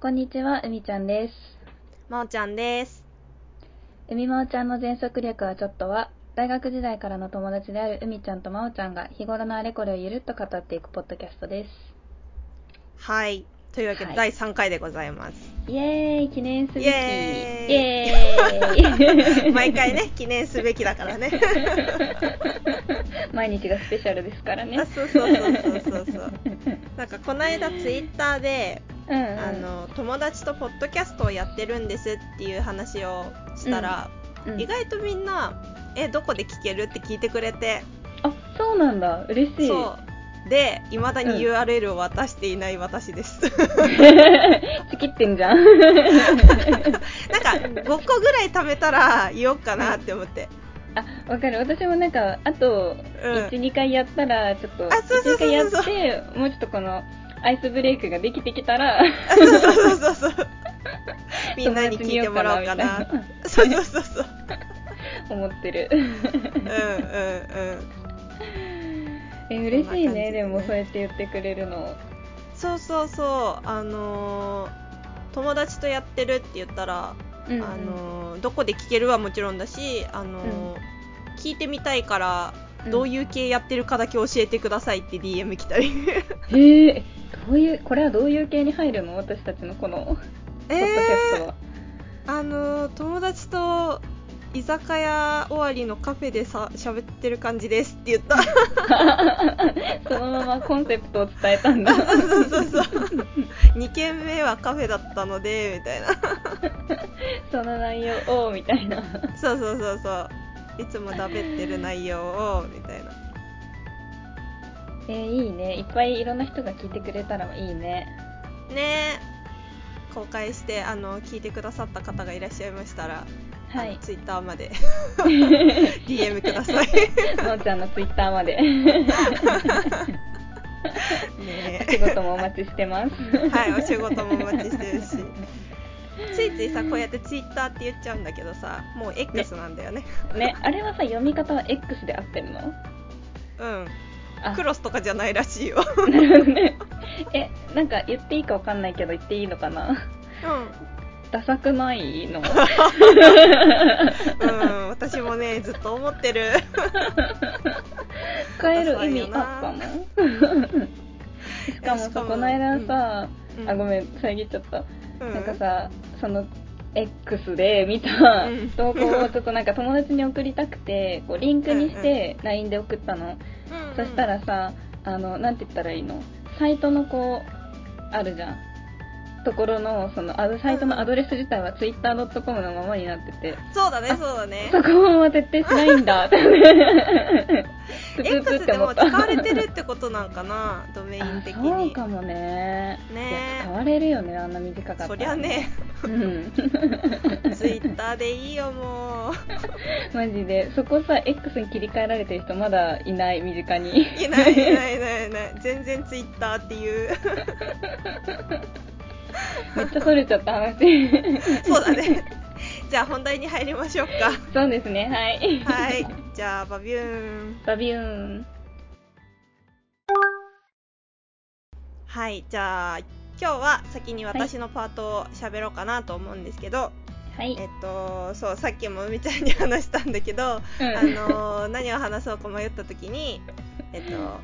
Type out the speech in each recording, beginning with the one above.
こんにちは、うみちゃんです。まおちゃんです。うみまおちゃんの全速力はちょっとは、大学時代からの友達であるうみちゃんとまおちゃんが日頃のあれこれをゆるっと語っていくポッドキャストです。はい。というわけで、はい第3回でございます。イエーイ記念すべきイエーイイエーイ 毎回ね、記念すべきだからね。毎日がスペシャルですからねあ。そうそうそうそうそうそう。なんかこの間ツイッターで、うんうん、あの友達とポッドキャストをやってるんですっていう話をしたら、うん意外とみんな「えどこで聞ける?」って聞いてくれてあ、そうなんだ。嬉しい。そうでいまだにうん URL を渡していない私です、ちきってんじゃん。なんか5個ぐらい貯めたら言おうかなって思ってあ、わかる。私もなんか、あと、うん1、2回やったら、ちょっと、あそうそうそうそう1、2回やって、もうちょっとこの、アイスブレイクができてきたら、あそうそうそうそう。みんなに聞いてもらおうかな。そうそうそうそう。思ってる。うんうん。うんえ、嬉しいね、ね。でもそうやって言ってくれるの。そうそうそう。あのー友達とやってるって言ったら、うんうん。あのーどこで聞けるはもちろんだし、あのー聞いてみたいからうん。どういう系やってるかだけ教えてくださいって DM 来たり。へえ、どういう、これはどういう系に入るの？私たちのこの、ポッドキャストは。あのー友達と居酒屋終わりのカフェでさ喋ってる感じですって言った そのままコンセプトを伝えたんだ。そうそうそうそう2軒目はカフェだったのでみたいな その内容を、みたいな。そうそうそうそういつもだべってる内容をみたいなえーいいね。いっぱいいろんな人が聞いてくれたらいいね。ねえ公開してあの聞いてくださった方がいらっしゃいましたら、はい。ツイッターまで DM くださいのーちゃんのツイッターまで。ねお仕事もお待ちしてます。えはいお仕事もお待ちしてるしついついさこうやってツイッターって言っちゃうんだけどさもう X なんだよねね、あれはさ、読み方は X で合ってるの？うんあクロスとかじゃないらしいよ。なるほどね。え、なんか言っていいかわかんないけど言っていいのかな？うん。ダサくないの？うん、私もね、ずっと思ってる。変える意味あったの？しかもさ、この間さ、うん。あ、ごめん、遮っちゃった。うん。なんかさ、その、X で見たうん。投稿をちょっとなんか友達に送りたくて、こうリンクにして LINE で送ったの。うんそしたらさ、あの、なんて言ったらいいの？サイトのこう、あるじゃん。ところの、その、あのサイトのアドレス自体は twitter.com のままになってて、そうだね、そうだね。そこは絶対しないんだ って。X でも。使われてるってことなんかな、ドメイン的あそうに。かもね。ね使われるよね、あんな短かったら。そりゃね、うん。ツイッターでいいよ、もう。マジで。そこさ、X に切り替えられてる人まだいない、身近に。いない、いない、いない、いない。全然ツイッターっていう。めっちゃそれちゃった話。そうだね。じゃあ本題に入りましょうか。そうですね、はい。はい。じゃあ、バビューン。バビューン。はい。じゃあ、今日は先に私のパートを喋ろうかなと思うんですけど、はい。えっと、そう、さっきも海ちゃんに話したんだけど、うんあのー何を話そうか迷った時に、えっと、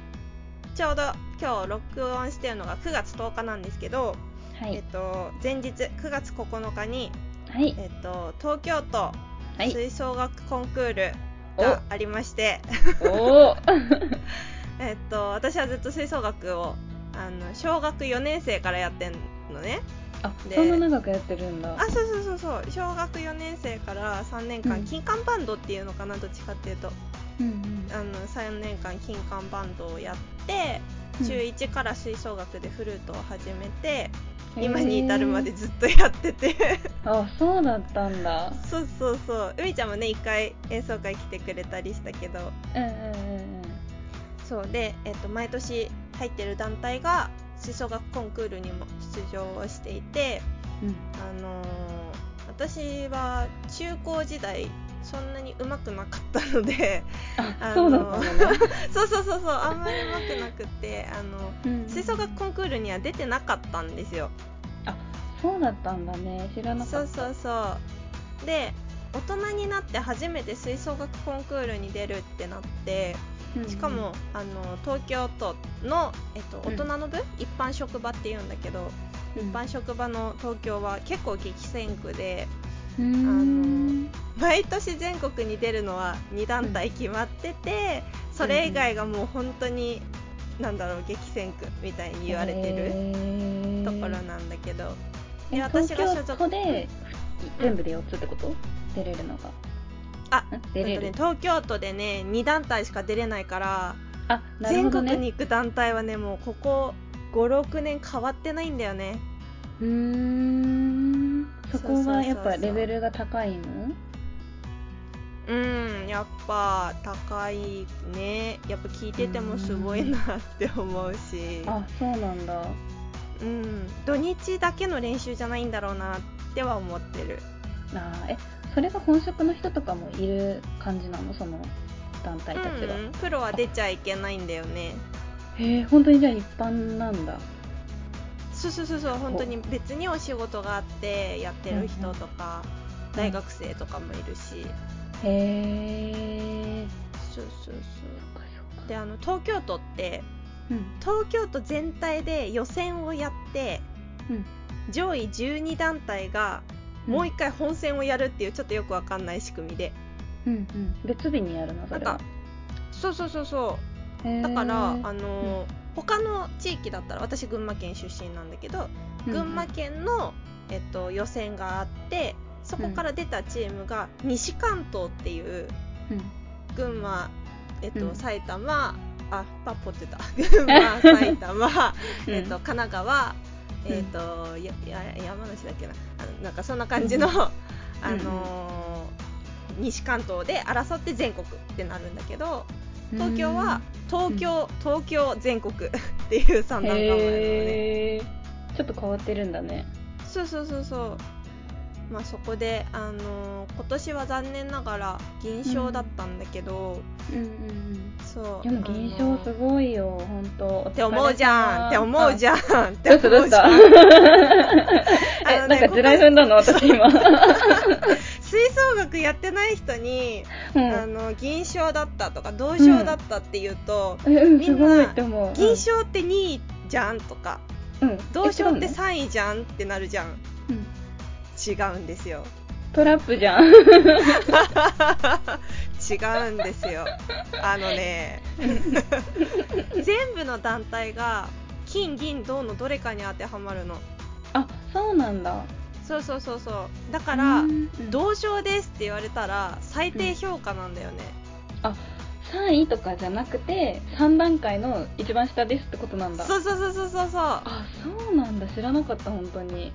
ちょうど今日録音してるのが9月10日なんですけど、はい。えっと、前日9月9日に、はい。えっと、東京都はい。吹奏楽コンクールがありまして、おー えっと、私はずっと吹奏楽をあの小学4年生からやってんのね。あ、でそんな長くやってるんだ。あそうそうそうそう。小学4年生から3年間、うん。金管バンドっていうのかなどっちかっていうと。うんうん。あの3年間金管バンドをやってうん。中1から吹奏楽でフルートを始めて、へー。今に至るまでずっとやってて。あ、そうだったんだ。そうそうそう。海ちゃんもね一回演奏会来てくれたりしたけど。うんうんうん。そうで、えっと、毎年入ってる団体が吹奏楽コンクールにも出場をしていてうん。うん。あのー私は中高時代そんなに上手くなかったのであ、の。そうそうそうそうあんまり上手くなくってあのうん吹奏楽コンクールには出てなかったんですよそうだったんだね知らなかそうったそうそうで大人になって初めて吹奏楽コンクールに出るってなってうんしかも、あの東京都の、えっと、うん。大人の部、一般職場っていうんだけど、うん。一般職場の東京は結構激戦区でうーん。毎年全国に出るのは2団体決まってて、それ以外がもう本当に、なんだろう激戦区みたいに言われてるところなんだけど、えで私が所属都で全部で4つってこと？出れるのがあん出れる。うんとね、東京都でね2団体しか出れないから、あなる全ほどね。国に行く団体はねもうここ56年変わってないんだよね。うーん。そこがやっぱレベルが高いの？うんやっぱ高いね。やっぱ聞いててもすごいなって思うし。あそうなんだ。うん土日だけの練習じゃないんだろうなっては思ってる。あーえそれが本職の人とかもいる感じなの？その団体たちは、うん。プロは出ちゃいけないんだよね。へえ本当にじゃあ一般なんだ。そうそうそうそう本当に別にお仕事があってやってる人とか、大学生とかもいるし、へえそうそうそう。であの東京都ってうん。東京都全体で予選をやってうん。上位12団体がもう一回本戦をやるっていうちょっとよくわかんない仕組みで。うんうん。別日にやるのそれは。そうそうそうそう。だからあのー他の地域だったら私群馬県出身なんだけど群馬県の、えっと、予選があってそこから出たチームが西関東っていううん。群馬、えっとうん。埼玉あパッポってた。群馬 埼玉、うん。えっと神奈川えっとやや山梨だっけななんかそんな感じの、うんあのー西関東で争って全国ってなるんだけど東京は東京、東京全国っていう三段構えなのね。ちょっと変わってるんだね。そうそうそうそうまあそこであのー今年は残念ながら銀賞だったんだけど、うんうんうんそう。でも銀賞すごいよ本当。って思うじゃん。って思うじゃん。ってどうしたどうした思うじゃん。えねなんか地雷踏んだの？私今。吹奏楽やってない人に、うん。あの銀賞だったとか銅賞だったっていうと、えうんみんな銀賞って2位じゃんとかうん。うん銅賞ってえ違うの3位じゃんってなるじゃん違うんですよ。トラップじゃん。違うんですよ。あのね全部の団体が金銀銅のどれかに当てはまるの。あそうなんだ。そうそうそうそう。だからうん。銅賞ですって言われたら最低評価なんだよね、あ3位とかじゃなくて3段階の一番下ですってことなんだ。そうそうそうそうそうそあそうなんだ。知らなかった本当に、う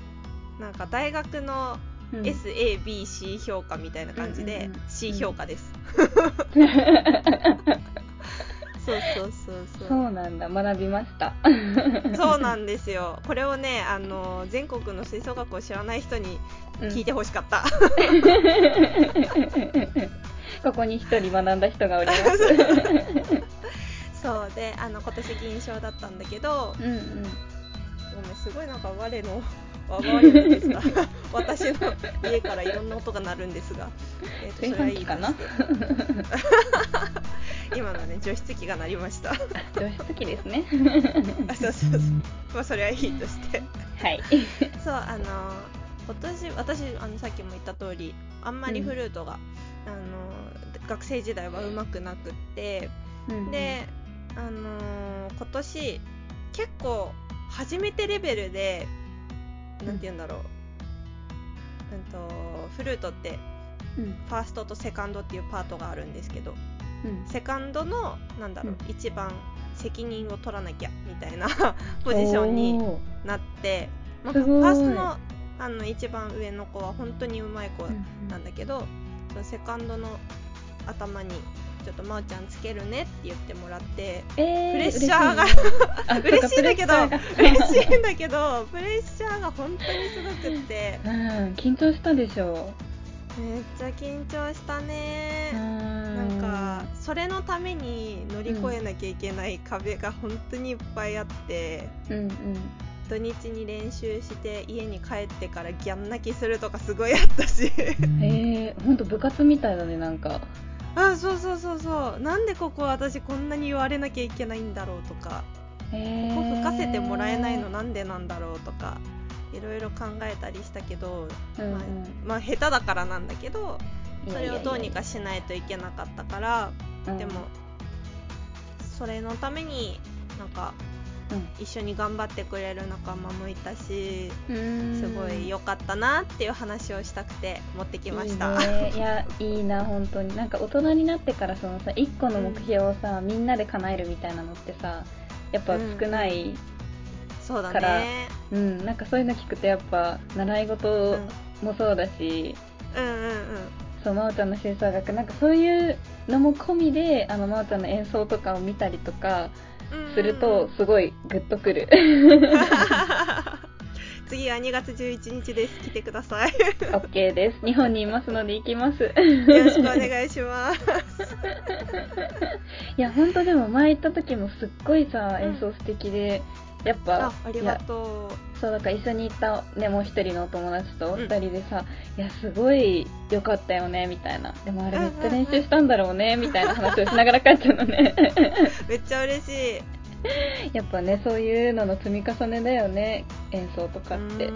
なんか大学のうん。SABC 評価みたいな感じでうんうんうん C 評価です、そうそうそうそう。そうなんだ。学びました。そうなんですよ。これをねあの全国の吹奏楽を知らない人に聞いてほしかった、ここに一人学んだ人がおります。そう。であの今年銀賞だったんだけどうんうん。ごめんすごいなんか我の我々のですが私の家からいろんな音が鳴るんですが、えー、と炊それはいいかな 今のはね除湿機が鳴りました。除湿機ですね。あそうそうそう。まあそれはいいとして。はい。そうあの今年私あのさっきも言った通りあんまりフルートが、あの学生時代はうまくなくってで、あのー今年結構初めてレベルでなんて言うんだろう、うんとフルートってうん。ファーストとセカンドっていうパートがあるんですけどうん。セカンドのなんだろう、う一番責任を取らなきゃみたいな ポジションになって、まあ、ファーストのあの一番上の子は本当にうまい子うんなんだけど、そのセカンドの頭にちょっと真央ちゃんつけるねって言ってもらってえープレッシャーが嬉しい。んだけど嬉しいんだけどプレッシャーが本当にすごくって。うん緊張したでしょめっちゃ緊張したね。うなんかそれのために乗り越えなきゃいけない壁が本当にいっぱいあってうんうん。土日に練習して家に帰ってからギャン泣きするとかすごいあったし。へえほんと部活みたいだねなんかあそうそうそうそう。なんでここ私こんなに言われなきゃいけないんだろうとか。ここ吹かせてもらえないのなんでなんだろうとか。いろいろ考えたりしたけど、うんうん、まあ、まあ、下手だからなんだけどそれをどうにかしないといけなかったから。でもそれのためになんか、うん、一緒に頑張ってくれる仲間もいたしすごい良かったなっていう話をしたくて持ってきました。いい、ね、いやいいな本当に。なんか大人になってからそのさ1個の目標をさ、うん、みんなで叶えるみたいなのってさやっぱ少ない、うん、そうだね。うん。なんかそういうの聞くとやっぱ習い事もそうだし、うん、うんうん。うんそう真央ちゃんの吹奏楽なんかそういうのも込みであの真央ちゃんの演奏とかを見たりとかするとすごいグッとくる。次は2月11日です。来てください。OK です。日本にいますので行きます。よろしくお願いします。いや本当でも前行った時もすっごいさ演奏素敵で、やっぱありがとう。そうだから一緒に行ったねもう一人のお友達と二人でさ、うん、いやすごい良かったよねみたいな。でもあれめっちゃ練習したんだろうね、みたいな話をしながら帰ったのね。めっちゃ嬉しい。やっぱねそういうのの積み重ねだよね演奏とかって。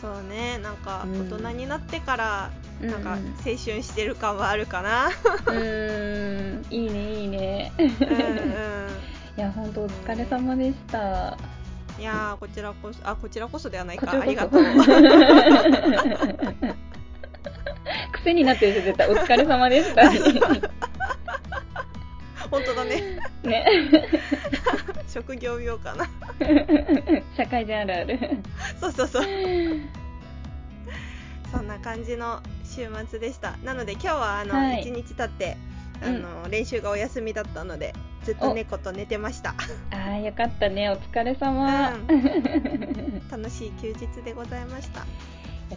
そうねなんか大人になってから、なんか青春してる感はあるかな。うん。いいねいいね。うん、うんいや本当お疲れ様でした。いやこちらこそあこちらこそではないかありがとう。癖になってるで絶対お疲れ様でした。本当だね。ね。職業病かな。社会人あるある。そうそうそう。そんな感じの週末でした。なので今日はあの一、はい、日経ってあの、うん、練習がお休みだったのでずっと猫と寝てました。ああよかったね。お疲れ様、うん、楽しい休日でございました。よ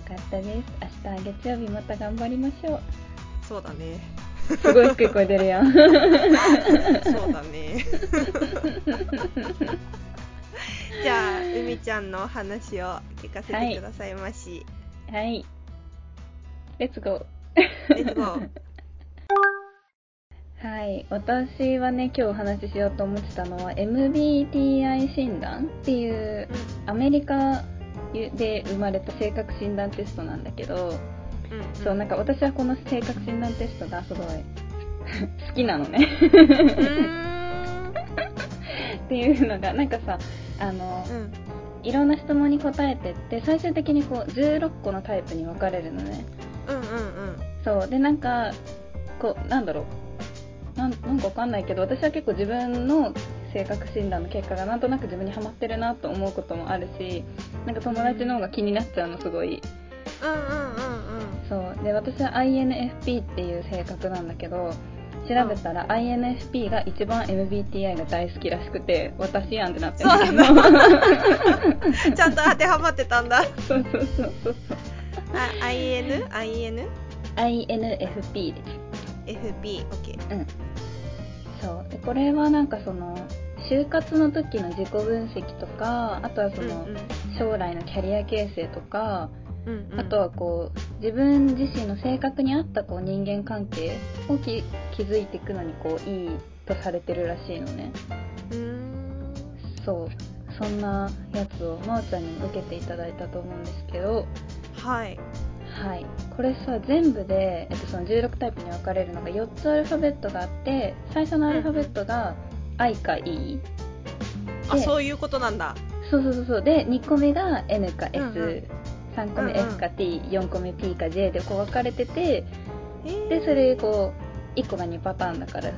かったです。明日月曜日また頑張りましょう。そうだね。すごい低い声出るやん。そうだね。じゃあ海ちゃんの話を聞かせてくださいまし。はい、はい、レッツゴーレッツゴーはい、私はね今日お話ししようと思ってたのは MBTI 診断っていうアメリカで生まれた性格診断テストなんだけど、うんうん、そうなんか私はこの性格診断テストがすごい 好きなのね。っていうのがなんかさあの、うん、いろんな質問に答えてって最終的にこう16個のタイプに分かれるのね。うんうんうん、そうでなんかこうなんだろうなんなんかわかんないけど私は結構自分の性格診断の結果がなんとなく自分にはまってるなと思うこともあるしなんか友達の方が気になっちゃうのすごい。うんうんうんうん、そうで私は INFP っていう性格なんだけど調べたら INFP が一番 MBTI が大好きらしくて私やんってなってるそうな ちゃんと当てはまってたんだそうそうそうそうあ IN? IN? INFP です FP、OK。うん。そう。で、これはなんかその、就活の時の自己分析とか、あとはその、将来のキャリア形成とか、うんうん、あとはこう自分自身の性格に合ったこう人間関係をき築いていくのにこういいとされてるらしいのね。うん。そう。そんなやつをまおちゃんにも受けていただいたと思うんですけど。はいはい。これさ全部で、えっと、その16タイプに分かれるのが4つアルファベットがあって最初のアルファベットが I か E、あそういうことなんだ。そうそうそうで2個目が N か S、うんうん、3個目 S か T、うん。うん、4個目 P か J でこう分かれててでそれこう1個が2パターンだから。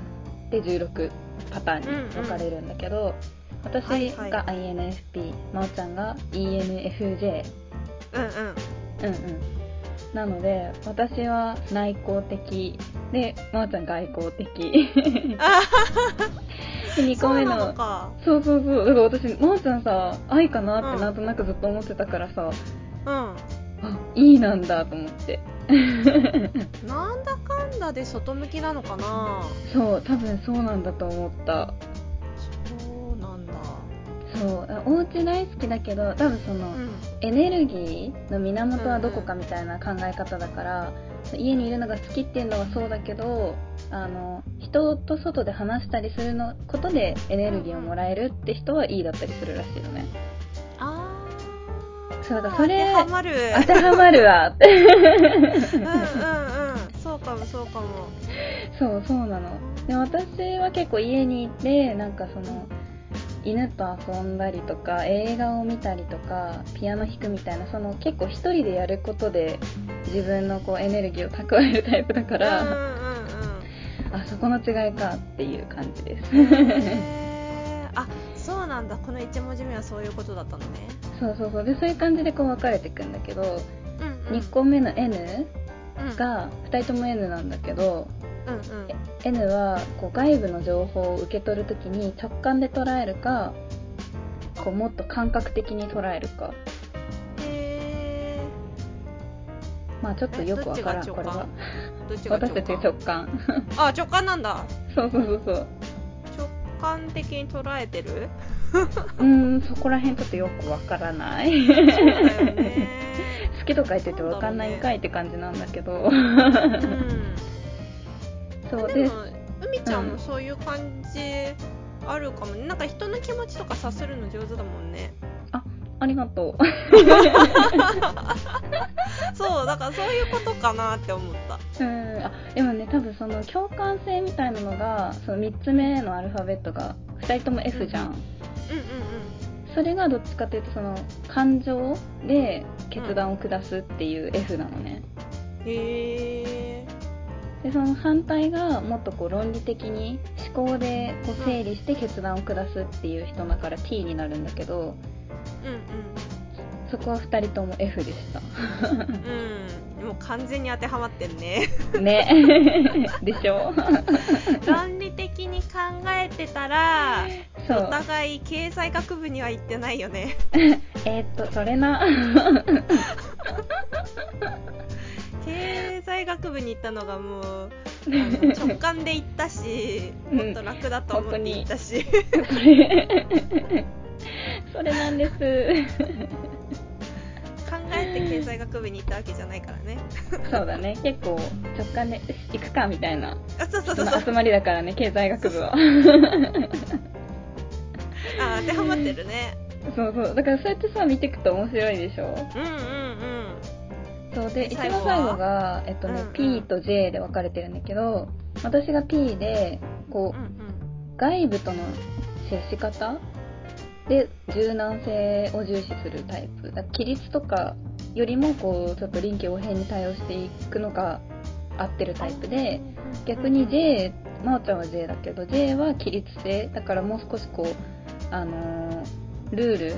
で16パターンに分かれるんだけど、うんうん、私が INFP、真央ちゃんが ENFJ うんうん。うんうんなので私は内向的。でまー、ちゃん外向的。2個目の。そうそうそうだから私まー、ちゃんさ愛かなってなんとなくずっと思ってたからさ、うん、あいいなんだと思って。なんだかんだで外向きなのかな。そう多分そうなんだと思ったそうお家大好きだけど多分その、うん、エネルギーの源はどこかみたいな考え方だから、うん。うん、家にいるのが好きっていうのはそうだけどあの人と外で話したりするのことでエネルギーをもらえるって人はいいだったりするらしいよね。ああそうだそれ当てはまる。当てはまるわって。うんうんうん。そうかもそうかも。そうそうなの。で私は結構家にいてなんかその犬と遊んだりとか映画を見たりとかピアノ弾くみたいなその結構一人でやることで自分のこうエネルギーを蓄えるタイプだから、うんうんうん、あそこの違いかっていう感じです。あそうなんだ。この1文字目はそういうことだったのね。そうそうそう。でそういう感じでこう分かれていくんだけど、うんうん、2個目の N が2人とも N なんだけど、うんうん、N はこう外部の情報を受け取るときに直感で捉えるかこうもっと感覚的に捉えるか。へえまあちょっとよくわからんこれは。私たち直感。あ直感なんだ。そうそうそうそう。直感的に捉えてる？うんそこら辺ちょっとよくわからない。そうだよね。好きとか言っててわかんないんかいって感じなんだけど、うんそうでも海ちゃんもそういう感じあるかもね、うん、なんか人の気持ちとか察するの上手だもんね。あありがとう。そうだからそういうことかなって思った。うん。あでもね多分その共感性みたいなのがその3つ目のアルファベットが2人とも F じゃん、うん、うんうんうん。それがどっちかというとその感情で決断を下すっていう F なのね、うん、へえでその反対がもっとこう論理的に思考でこう整理して決断を下すっていう人だから T になるんだけど、うんうん、そこは2人とも F でした。うん。もう完全に当てはまってんね。ね。でしょ？論理的に考えてたらお互い経済学部には行ってないよね。えっとそれな。経済学部に行ったのがもう 直感で行ったし、もっと楽だと思って行ったし、それなんです。考えて経済学部に行ったわけじゃないからね。そうだね。結構直感で行くかみたいな。あそうそうそう集まりだからね経済学部は。あ当てはまってるね。そうそう。だからそうやってさ見ていくと面白いでしょ？うんうんうんそうで一番最後が、えっとね、うんうん、P と J で分かれてるんだけど私が P でこう、うんうん、外部との接し方？で柔軟性を重視するタイプ。だ規律とかよりもこうちょっと臨機応変に対応していくのが合ってるタイプで逆に J 真央ちゃんは J だけど J は規律性。だからもう少しこうあのー、ルール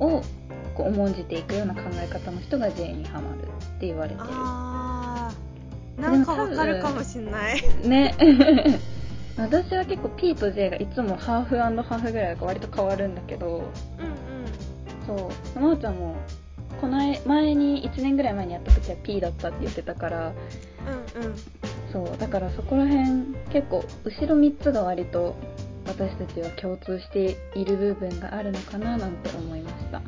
をこう重んじていくような考え方の人が J にはまるって言われてる。あなんかわかるかもしんない。ね 私は結構 P と J がいつもハーフハーフぐらいが割と変わるんだけどうんうん。そう。真央ちゃんもこの前に1年ぐらい前にやった時は P だったって言ってたからうんうん。そう。だからそこら辺結構後ろ3つが割と私たちは共通している部分があるのかななんて思いました。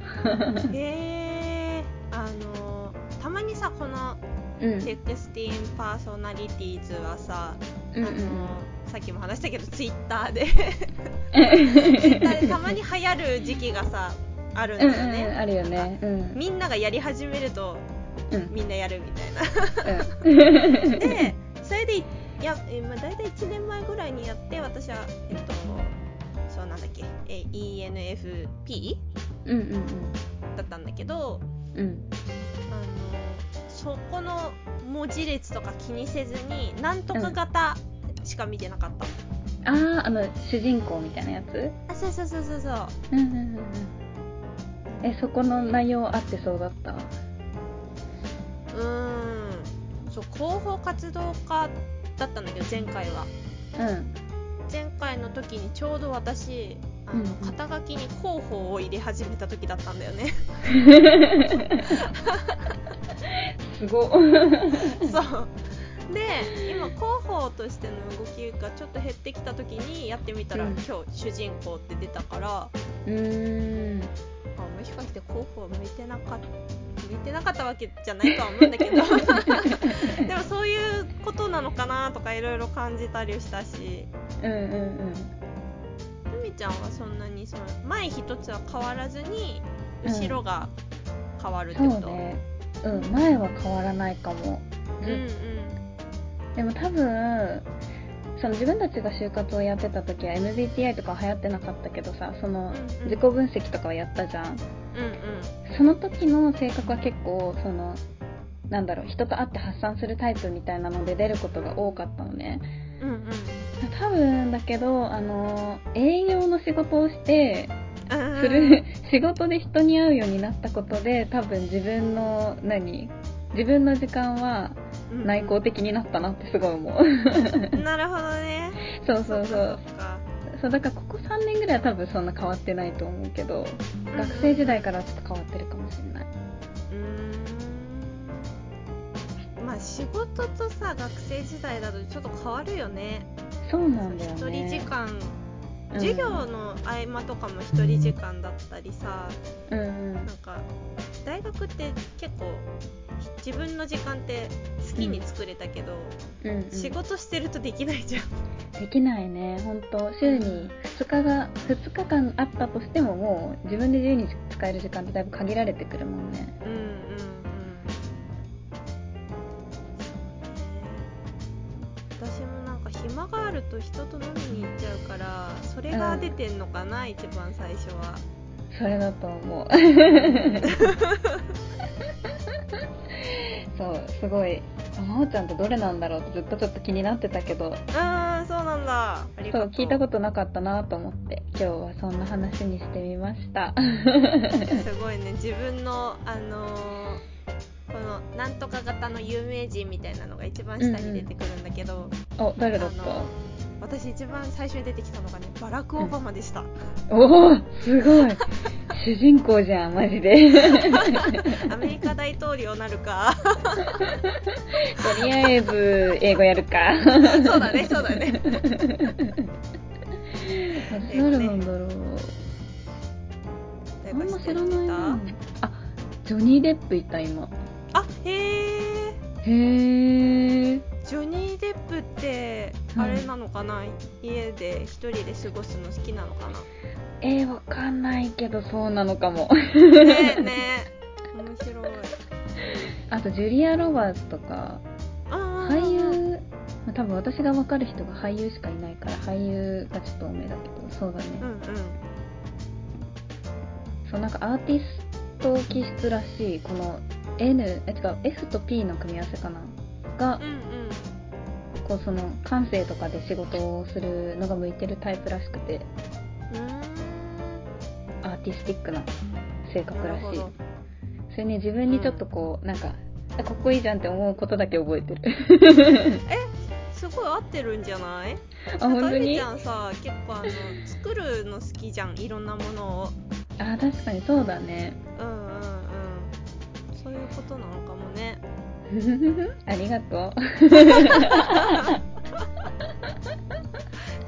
へえあのたまにさこの16パーソナリティーズはさ、うん、あの、さっきも話したけどツイッターで。ツイッターでたまに流行る時期がさあるんだよね、うんうん、あるよね、うん、みんながやり始めると、うん、みんなやるみたいな、でそれでいや、えー、まあ、大体1年前ぐらいにやって私はえっとなんだっけ、え ENFP、うんうんうん、だったんだけど、うん、あのそこの文字列とか気にせずになんとか型しか見てなかった、うん、あああの主人公みたいなやつ？あそうそうそうそうそう。うんうんうん。えそこの内容合ってそうだった？うん。そう広報活動家だったんだけど前回は、うん、の時にちょうど私あの、うん、肩書きに広報を入れ始めた時だったんだよね。すご。そう。で今広報としての動きがちょっと減ってきた時にやってみたら、うん、今日主人公って出たからうんあもしかして広報向いてなかった向いてなかったわけじゃないとは思うんだけど。でもそういうことなのかなとかいろいろ感じたりしたし。うんうんうん。ふみちゃんはそんなにその前一つは変わらずに後ろが変わるってこと、うん、そうね。うん前は変わらないかも。うんうん。でも多分その自分たちが就活をやってた時は MBTI とか流行ってなかったけどさその自己分析とかはやったじゃん、うんうん、その時の性格は結構そのなんだろう人と会って発散するタイプみたいなので出ることが多かったのね、うんうん、多分だけどあの営業の仕事をしてする仕事で人に会うようになったことで多分自分の何自分の時間は内向的になったなってすごい思う。なるほどね。そうそうそう。そうだからここ3年ぐらいは多分そんな変わってないと思うけど、うん、学生時代からちょっと変わってるかもしれない。うん。まあ仕事とさ学生時代だとちょっと変わるよね。そうなんだよね。一人時間授業の合間とかも1人時間だったりさ、うんうん、なんか大学って結構自分の時間って好きに作れたけど、うんうんうん、仕事してるとできないじゃん。できないね。本当週に2日が2日間あったとしてももう自分で自由に使える時間ってだいぶ限られてくるもんね。うんうんうん。私もなんか暇があると人と飲みに行っちゃうからそれが出てんのかな、うん、一番最初は。それだと思う そうすごい真央ちゃんってどれなんだろうってずっとちょっと気になってたけど。ああそうなんだ。そう聞いたことなかったなと思って今日はそんな話にしてみました。すごいね。自分のあのー、このなんとか型の有名人みたいなのが一番下に出てくるんだけど、うんうん、お誰だった？私一番最初に出てきたのがねバラク・オバマでした、うん、おおすごい 主人公じゃんマジで。アメリカ大統領なるか。とりあえず英語やるか。そうだねそうだね。誰なんだろう、あんま知らないな。あジョニー・デップいた今。あへえへえジョニー・デップってあれなのかな、うん、家で一人で過ごすの好きなのかな？えー、わかんないけどそうなのかも。ねね。面白い。あとジュリア・ロバーツとか俳優まあ、多分私が分かる人が俳優しかいないから俳優がちょっと多めだけどそうだね。うんうん。そうなんかアーティスト気質らしいこの N え違う F と P の組み合わせかな？が、うんうん、こうその感性とかで仕事をするのが向いてるタイプらしくてアーティスティックな性格らしい。それね自分にちょっとこう、うん、なんかかっこいいじゃんって思うことだけ覚えてる。えすごい合ってるんじゃない？あ本当に？ちゃんさ結構あの作るの好きじゃんいろんなものを。あ確かにそうだね。うんうんうん。そういうことなのかも。ね ありがとう。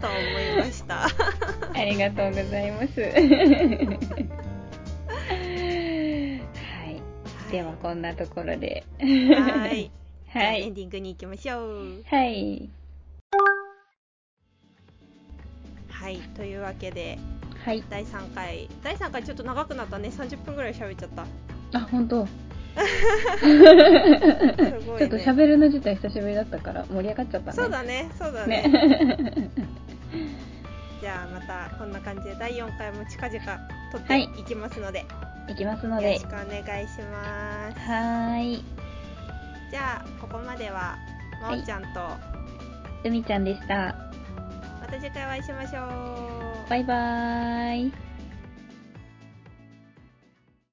と思いました。ありがとうございます。はい。ではこんなところで。はい。はい。エンディングに行きましょう。はい。はい。というわけではい。第3回。第3回ちょっと長くなったね。30分ぐらい喋っちゃった。あ本当 ちょっと喋るの自体久しぶりだったから盛り上がっちゃったね。そうだねそうだね。ね。じゃあまたこんな感じで第4回も近々撮ってい。きますので、はい、いきますので。よろしくお願いします。はい。じゃあここまではまおちゃんと、はい、みちゃんでした。また次回お会いしましょう。バイバーイ